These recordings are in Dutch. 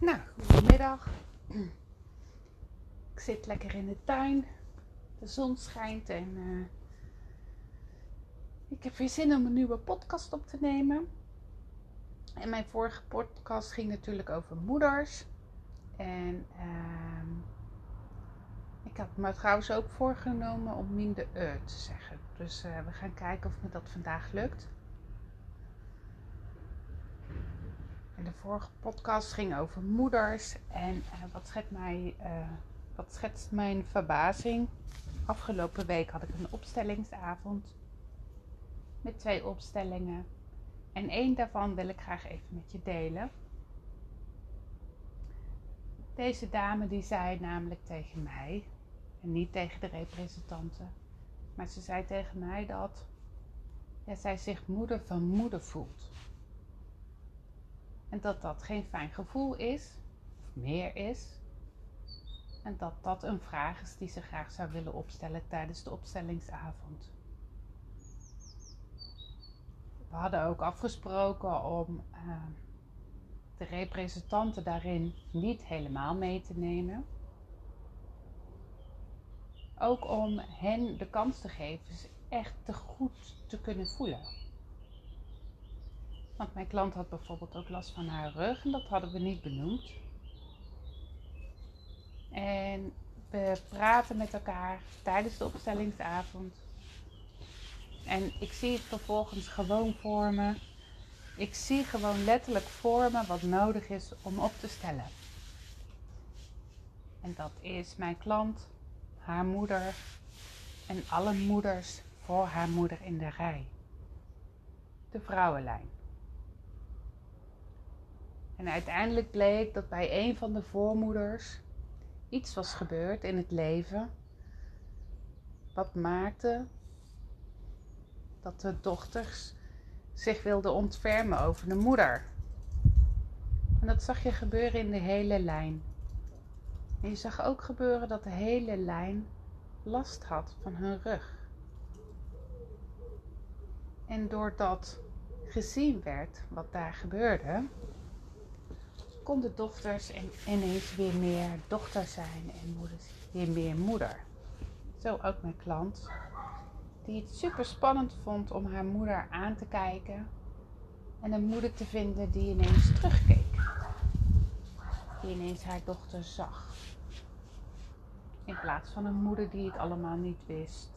Nou, goedemiddag. Ik zit lekker in de tuin. De zon schijnt en uh, ik heb weer zin om een nieuwe podcast op te nemen. En mijn vorige podcast ging natuurlijk over moeders. En uh, ik had me trouwens ook voorgenomen om minder e te zeggen. Dus uh, we gaan kijken of me dat vandaag lukt. En de vorige podcast ging over moeders. En uh, wat, schetst mij, uh, wat schetst mijn verbazing? Afgelopen week had ik een opstellingsavond. Met twee opstellingen. En één daarvan wil ik graag even met je delen. Deze dame die zei namelijk tegen mij, en niet tegen de representanten, maar ze zei tegen mij dat zij zich moeder van moeder voelt. En dat dat geen fijn gevoel is, of meer is. En dat dat een vraag is die ze graag zou willen opstellen tijdens de opstellingsavond. We hadden ook afgesproken om uh, de representanten daarin niet helemaal mee te nemen. Ook om hen de kans te geven echt te goed te kunnen voelen. Want mijn klant had bijvoorbeeld ook last van haar rug en dat hadden we niet benoemd. En we praten met elkaar tijdens de opstellingsavond. En ik zie het vervolgens gewoon voor me. Ik zie gewoon letterlijk voor me wat nodig is om op te stellen. En dat is mijn klant, haar moeder en alle moeders voor haar moeder in de rij. De vrouwenlijn. En uiteindelijk bleek dat bij een van de voormoeders iets was gebeurd in het leven wat maakte dat de dochters zich wilden ontfermen over de moeder. En dat zag je gebeuren in de hele lijn. En je zag ook gebeuren dat de hele lijn last had van hun rug. En doordat gezien werd wat daar gebeurde, konden dochters en ineens weer meer dochter zijn en moeders weer meer moeder. Zo ook mijn klant, die het super spannend vond om haar moeder aan te kijken en een moeder te vinden die ineens terugkeek. Die ineens haar dochter zag. In plaats van een moeder die het allemaal niet wist.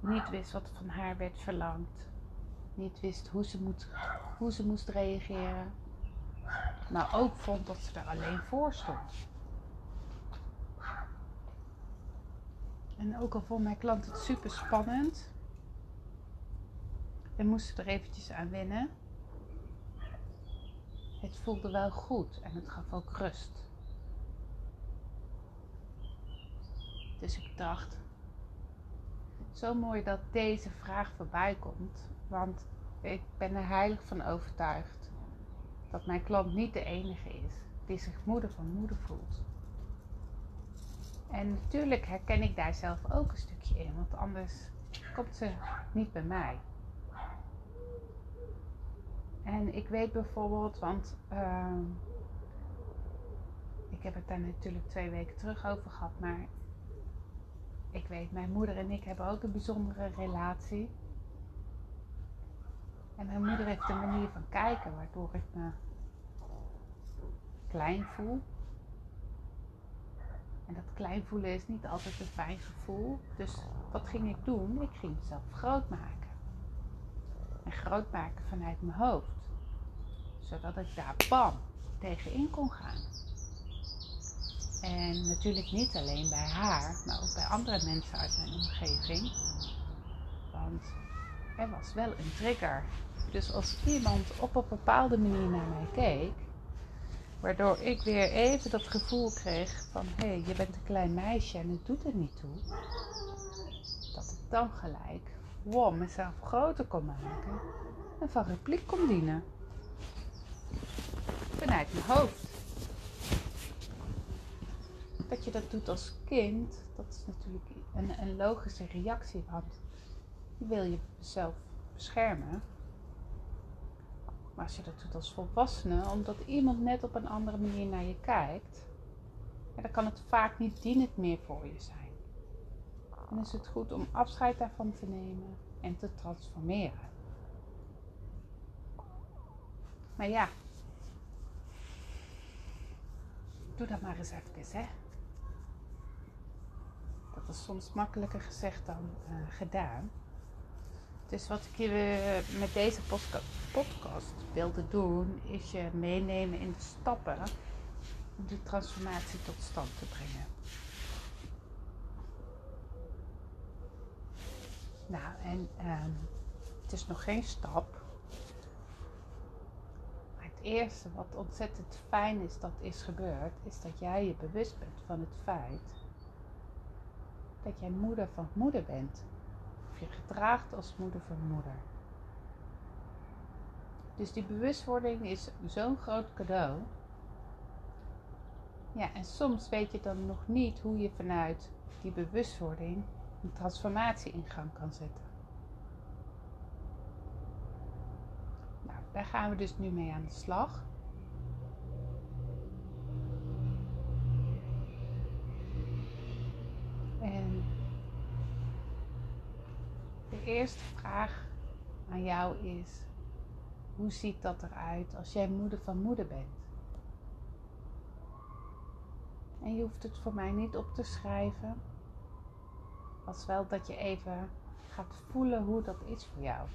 Niet wist wat van haar werd verlangd. Niet wist hoe ze, moet, hoe ze moest reageren maar ook vond dat ze er alleen voor stond. En ook al vond mijn klant het super spannend en moest er eventjes aan wennen, het voelde wel goed en het gaf ook rust. Dus ik dacht, zo mooi dat deze vraag voorbij komt, want ik ben er heilig van overtuigd dat mijn klant niet de enige is die zich moeder van moeder voelt. En natuurlijk herken ik daar zelf ook een stukje in, want anders komt ze niet bij mij. En ik weet bijvoorbeeld, want uh, ik heb het daar natuurlijk twee weken terug over gehad, maar ik weet, mijn moeder en ik hebben ook een bijzondere relatie. En mijn moeder heeft een manier van kijken waardoor ik me klein voel. En dat klein voelen is niet altijd een fijn gevoel. Dus wat ging ik doen? Ik ging mezelf groot maken. En groot maken vanuit mijn hoofd. Zodat ik daar bam tegenin kon gaan. En natuurlijk niet alleen bij haar, maar ook bij andere mensen uit mijn omgeving. Want er was wel een trigger. Dus als iemand op een bepaalde manier naar mij keek, waardoor ik weer even dat gevoel kreeg van hé, hey, je bent een klein meisje en het doet er niet toe. Dat ik dan gelijk wow, mezelf groter kon maken en van repliek kon dienen. Vanuit mijn hoofd. Dat je dat doet als kind, dat is natuurlijk een, een logische reactie, want je wil jezelf beschermen. Maar als je dat doet als volwassene, omdat iemand net op een andere manier naar je kijkt, dan kan het vaak niet dienend meer voor je zijn. Dan is het goed om afscheid daarvan te nemen en te transformeren. Maar ja, doe dat maar eens even, hè. Dat is soms makkelijker gezegd dan uh, gedaan. Dus wat ik hier met deze podcast wilde doen, is je meenemen in de stappen om die transformatie tot stand te brengen. Nou, en um, het is nog geen stap. Maar het eerste wat ontzettend fijn is dat is gebeurd, is dat jij je bewust bent van het feit dat jij moeder van moeder bent. Je gedraagt als moeder van moeder. Dus die bewustwording is zo'n groot cadeau. Ja, en soms weet je dan nog niet hoe je vanuit die bewustwording een transformatie in gang kan zetten. Nou, daar gaan we dus nu mee aan de slag. En de eerste vraag aan jou is: hoe ziet dat eruit als jij moeder van moeder bent? En je hoeft het voor mij niet op te schrijven, als wel dat je even gaat voelen hoe dat is voor jou.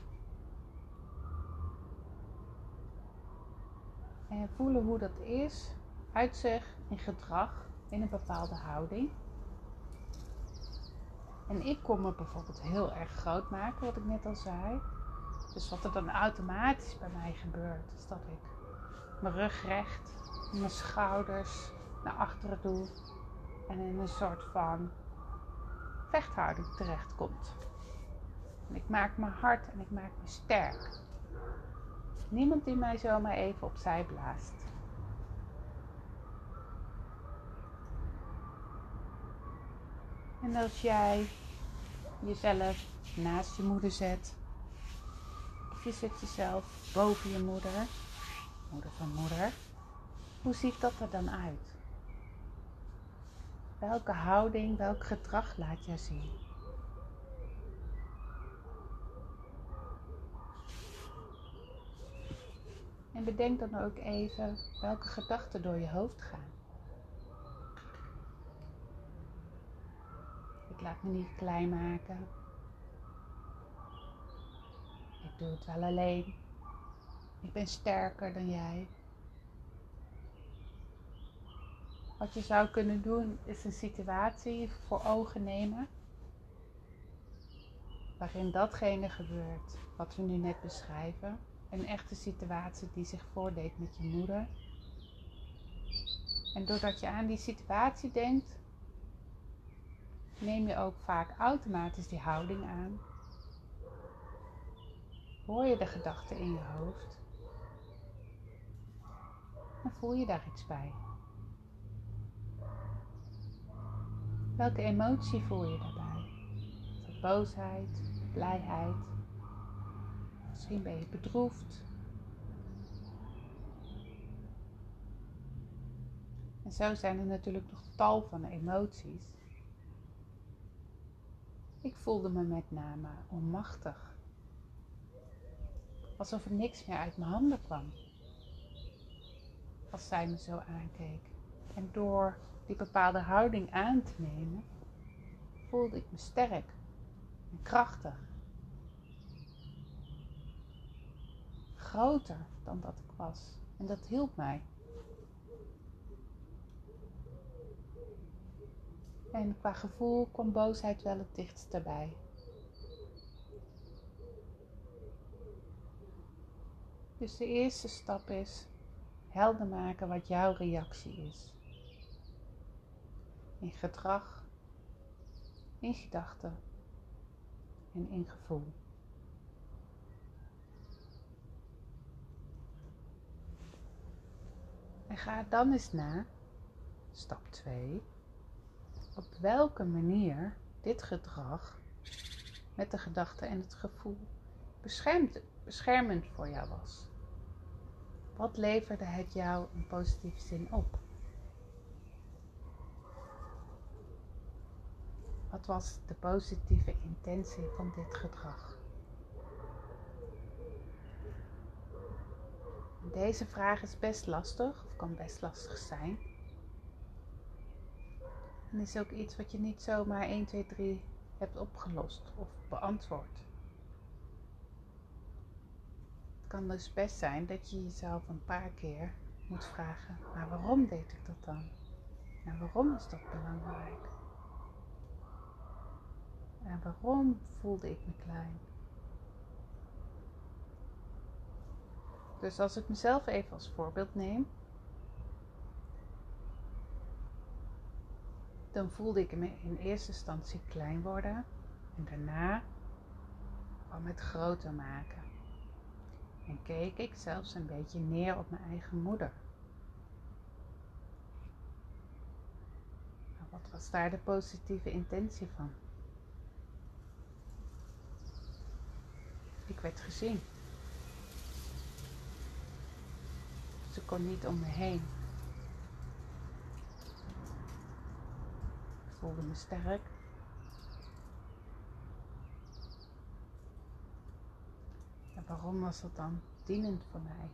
En voelen hoe dat is, uitzicht in gedrag, in een bepaalde houding. En ik kon me bijvoorbeeld heel erg groot maken, wat ik net al zei. Dus wat er dan automatisch bij mij gebeurt, is dat ik mijn rug recht, mijn schouders naar achteren doe en in een soort van vechthouding terechtkomt. En ik maak me hard en ik maak me sterk. Niemand die mij zomaar even opzij blaast. En als jij jezelf naast je moeder zet, of je zet jezelf boven je moeder, moeder van moeder, hoe ziet dat er dan uit? Welke houding, welk gedrag laat jij zien? En bedenk dan ook even welke gedachten door je hoofd gaan. Ik laat me niet klein maken. Ik doe het wel alleen. Ik ben sterker dan jij. Wat je zou kunnen doen is een situatie voor ogen nemen. Waarin datgene gebeurt wat we nu net beschrijven. Een echte situatie die zich voordeed met je moeder. En doordat je aan die situatie denkt, neem je ook vaak automatisch die houding aan. Hoor je de gedachten in je hoofd. En voel je daar iets bij. Welke emotie voel je daarbij? Boosheid, blijheid? Misschien ben je bedroefd. En zo zijn er natuurlijk nog tal van emoties. Ik voelde me met name onmachtig. Alsof er niks meer uit mijn handen kwam. Als zij me zo aankeek. En door die bepaalde houding aan te nemen, voelde ik me sterk en krachtig. Groter dan dat ik was. En dat hielp mij. En qua gevoel kwam boosheid wel het dichtst erbij. Dus de eerste stap is helder maken wat jouw reactie is in gedrag, in gedachten en in gevoel. En ga dan eens na, stap 2, op welke manier dit gedrag met de gedachten en het gevoel beschermend voor jou was. Wat leverde het jou in positieve zin op? Wat was de positieve intentie van dit gedrag? Deze vraag is best lastig, of kan best lastig zijn. En is ook iets wat je niet zomaar 1, 2, 3 hebt opgelost of beantwoord. Het kan dus best zijn dat je jezelf een paar keer moet vragen: maar waarom deed ik dat dan? En waarom is dat belangrijk? En waarom voelde ik me klein? Dus als ik mezelf even als voorbeeld neem, dan voelde ik me in eerste instantie klein worden en daarna kwam het groter maken. En keek ik zelfs een beetje neer op mijn eigen moeder. Maar wat was daar de positieve intentie van? Ik werd gezien. Ze kon niet om me heen. Ik voelde sterk. En waarom was dat dan dienend voor mij?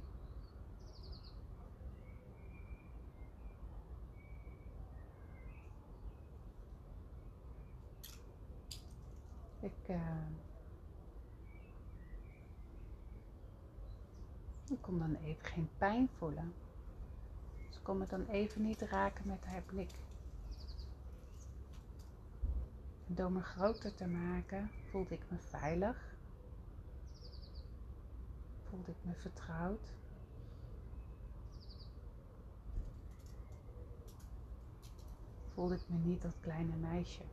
Ik, uh, ik kon dan even geen pijn voelen. Ze kon me dan even niet raken met haar blik. En door me groter te maken voelde ik me veilig. Voelde ik me vertrouwd. Voelde ik me niet dat kleine meisje.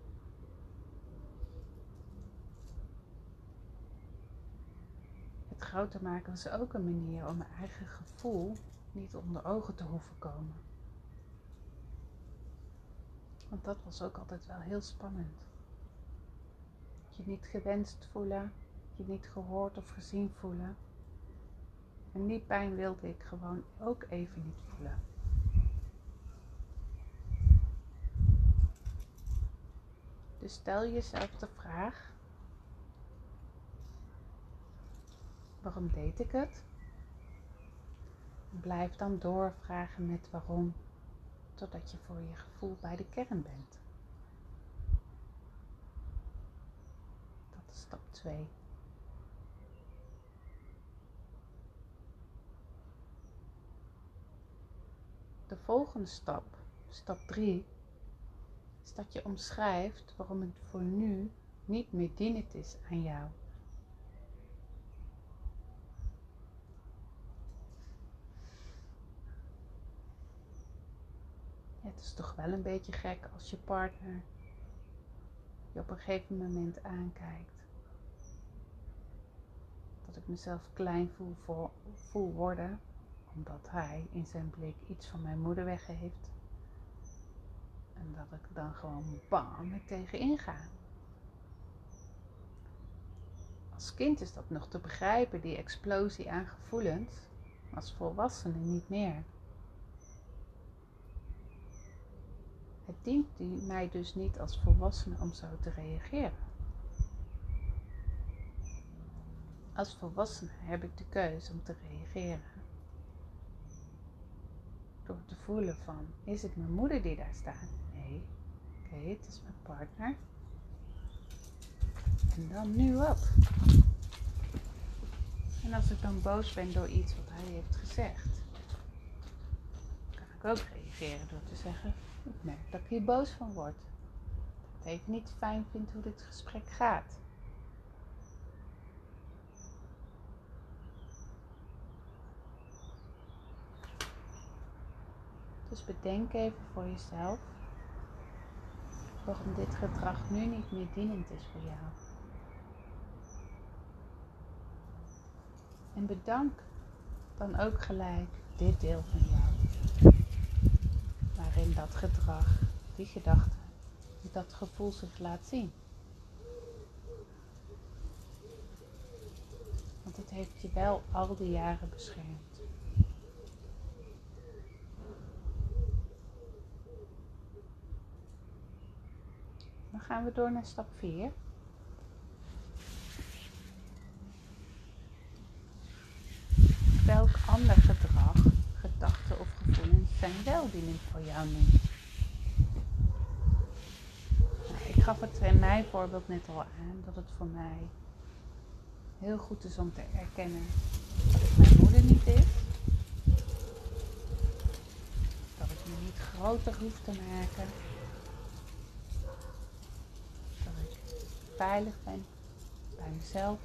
Het groter maken was ook een manier om mijn eigen gevoel niet onder ogen te hoeven komen. Want dat was ook altijd wel heel spannend. Je niet gewenst voelen, je niet gehoord of gezien voelen. En die pijn wilde ik gewoon ook even niet voelen. Dus stel jezelf de vraag: waarom deed ik het? Blijf dan doorvragen met waarom, totdat je voor je gevoel bij de kern bent. Dat is stap 2. De volgende stap, stap 3, is dat je omschrijft waarom het voor nu niet meer dienend is aan jou. Het is toch wel een beetje gek als je partner je op een gegeven moment aankijkt. Dat ik mezelf klein voel, voor, voel worden omdat hij in zijn blik iets van mijn moeder weggeeft. En dat ik dan gewoon bam er tegenin ga. Als kind is dat nog te begrijpen, die explosie aan gevoelens. Als volwassene niet meer. Het dient mij dus niet als volwassene om zo te reageren. Als volwassene heb ik de keuze om te reageren. Door te voelen van, is het mijn moeder die daar staat? Nee. Oké, het is mijn partner. En dan nu wat? En als ik dan boos ben door iets wat hij heeft gezegd, kan ik ook reageren door te zeggen, ik merk dat ik hier boos van word. Dat ik niet fijn vind hoe dit gesprek gaat. Dus bedenk even voor jezelf waarom dit gedrag nu niet meer dienend is voor jou. En bedank dan ook gelijk dit deel van jou. Waarin dat gedrag, die gedachte, dat gevoel zich laat zien. Want het heeft je wel al die jaren beschermd. Dan gaan we door naar stap 4. Welk ander gedrag, gedachten of gevoelens zijn welwillend voor jou nu? Nou, ik gaf het in mijn voorbeeld net al aan dat het voor mij heel goed is om te erkennen dat mijn moeder niet is. Dat ik me niet groter hoef te maken. Dat ik veilig ben bij mezelf.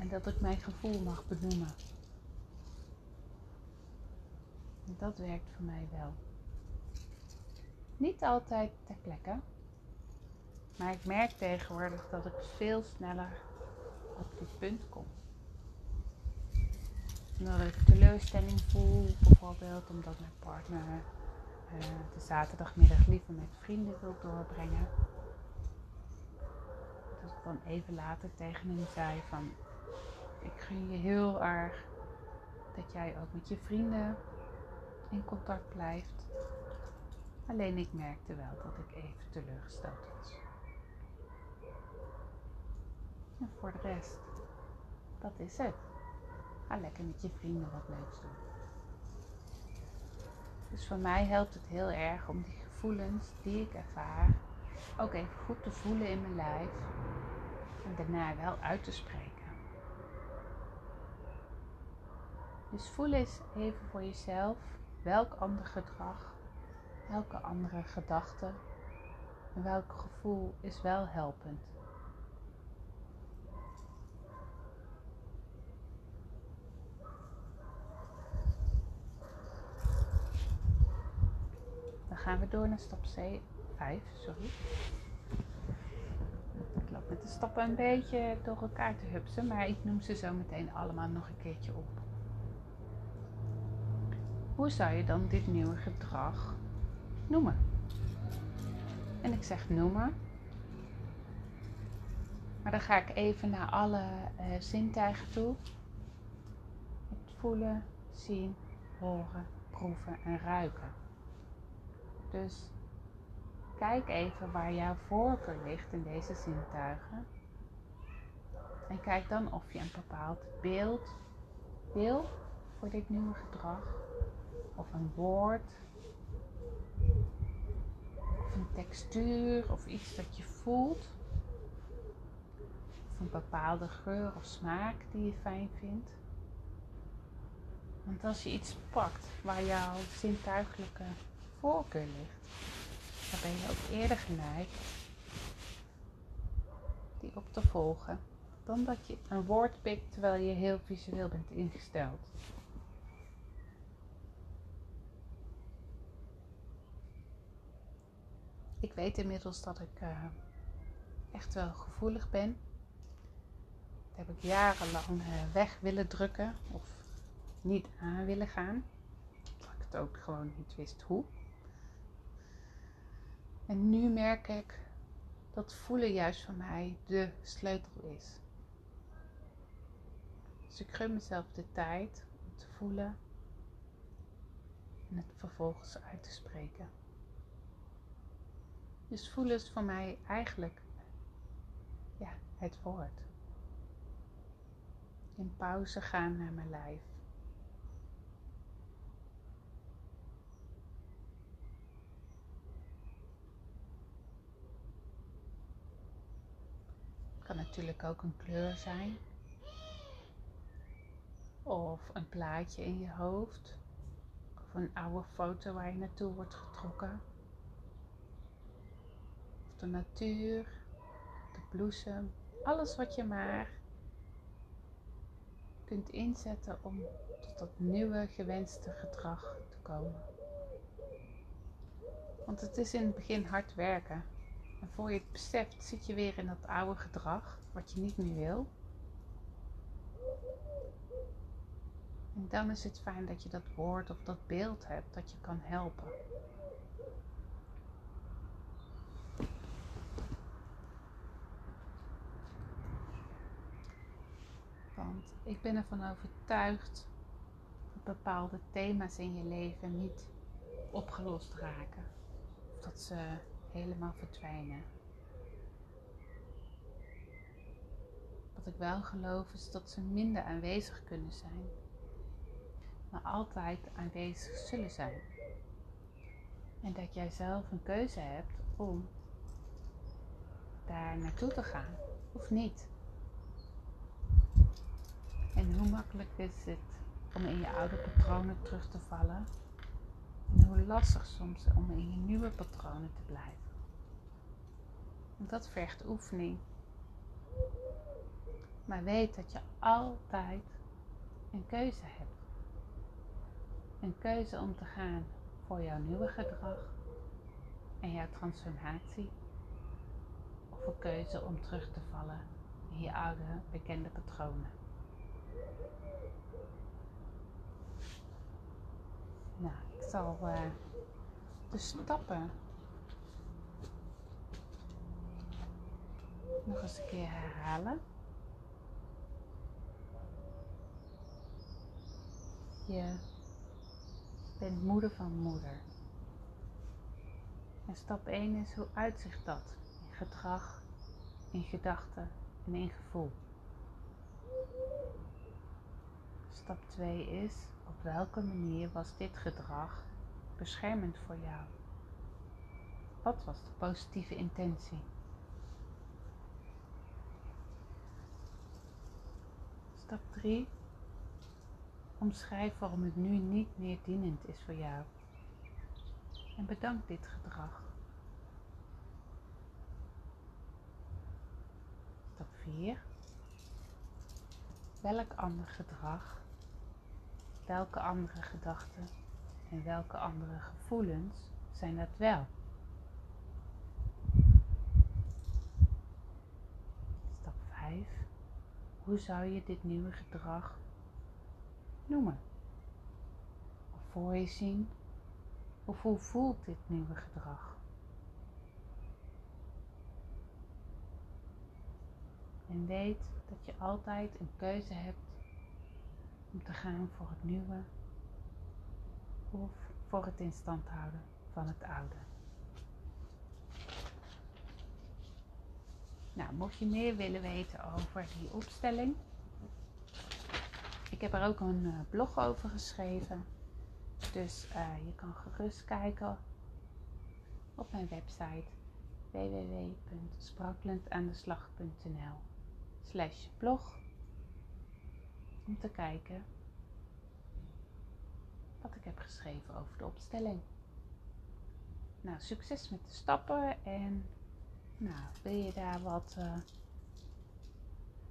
En dat ik mijn gevoel mag benoemen. En dat werkt voor mij wel. Niet altijd ter plekke. Maar ik merk tegenwoordig dat ik veel sneller op dit punt kom. Dat ik teleurstelling voel, bijvoorbeeld omdat mijn partner de zaterdagmiddag liever met vrienden wil doorbrengen. Dat ik dan even later tegen hem zei van ik gun je heel erg dat jij ook met je vrienden in contact blijft. Alleen ik merkte wel dat ik even teleurgesteld was. En voor de rest, dat is het. Ga lekker met je vrienden wat leuks doen. Dus voor mij helpt het heel erg om die gevoelens die ik ervaar ook even goed te voelen in mijn lijf en daarna wel uit te spreken. Dus voel eens even voor jezelf welk ander gedrag, welke andere gedachte en welk gevoel is wel helpend. Gaan we door naar stap 5, sorry. Ik loop met de stappen een beetje door elkaar te hupsen, maar ik noem ze zo meteen allemaal nog een keertje op. Hoe zou je dan dit nieuwe gedrag noemen? En ik zeg noemen. Maar dan ga ik even naar alle uh, zintuigen toe. Het voelen, zien, horen, proeven en ruiken. Dus kijk even waar jouw voorkeur ligt in deze zintuigen. En kijk dan of je een bepaald beeld wil voor dit nieuwe gedrag of een woord of een textuur of iets dat je voelt of een bepaalde geur of smaak die je fijn vindt. Want als je iets pakt waar jouw zintuigelijke voorkeur ligt, dan ben je ook eerder geneigd die op te volgen dan dat je een woord pikt terwijl je heel visueel bent ingesteld. Ik weet inmiddels dat ik uh, echt wel gevoelig ben. Dat heb ik jarenlang uh, weg willen drukken of niet aan willen gaan. Dat ik het ook gewoon niet wist hoe. En nu merk ik dat voelen juist voor mij de sleutel is. Dus ik gun mezelf de tijd om te voelen en het vervolgens uit te spreken. Dus voelen is voor mij eigenlijk ja, het woord. In pauze gaan naar mijn lijf. Het kan natuurlijk ook een kleur zijn. Of een plaatje in je hoofd. Of een oude foto waar je naartoe wordt getrokken de natuur, de bloesem, alles wat je maar kunt inzetten om tot dat nieuwe gewenste gedrag te komen. Want het is in het begin hard werken. En voor je het beseft zit je weer in dat oude gedrag wat je niet meer wil. En dan is het fijn dat je dat woord of dat beeld hebt dat je kan helpen. Want ik ben ervan overtuigd dat bepaalde thema's in je leven niet opgelost raken. dat ze helemaal verdwijnen. Wat ik wel geloof is dat ze minder aanwezig kunnen zijn, maar altijd aanwezig zullen zijn. En dat jij zelf een keuze hebt om daar naartoe te gaan of niet. En hoe makkelijk is het om in je oude patronen terug te vallen? En hoe lastig soms om in je nieuwe patronen te blijven. En dat vergt oefening. Maar weet dat je altijd een keuze hebt. Een keuze om te gaan voor jouw nieuwe gedrag en jouw transformatie. Of een keuze om terug te vallen in je oude bekende patronen. Nou, ik zal uh, de stappen nog eens een keer herhalen. Je bent moeder van moeder. En stap 1 is hoe uitzicht dat in gedrag, in gedachten en in gevoel. Stap 2 is op welke manier was dit gedrag beschermend voor jou? Wat was de positieve intentie? Stap 3. Omschrijf waarom het nu niet meer dienend is voor jou. En bedank dit gedrag. Stap 4. Welk ander gedrag welke andere gedachten en welke andere gevoelens zijn dat wel? Stap 5. Hoe zou je dit nieuwe gedrag noemen? Of voor je zien? Of hoe voelt dit nieuwe gedrag? En weet dat je altijd een keuze hebt om te gaan voor het nieuwe of voor het in stand houden van het oude. Nou, mocht je meer willen weten over die opstelling, ik heb er ook een eh, blog over geschreven. Dus uh, je kan gerust kijken op mijn website www.sprakkelendaandeslag.nl slash blog om te kijken wat ik heb geschreven over de opstelling. Nou, succes met de stappen en nou, wil je daar wat uh,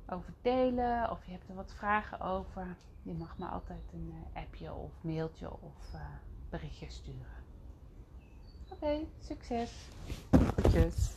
over delen of je hebt er wat vragen over, je mag me altijd een uh, appje of mailtje of uh, berichtje sturen. Oké, succes. Goedjes.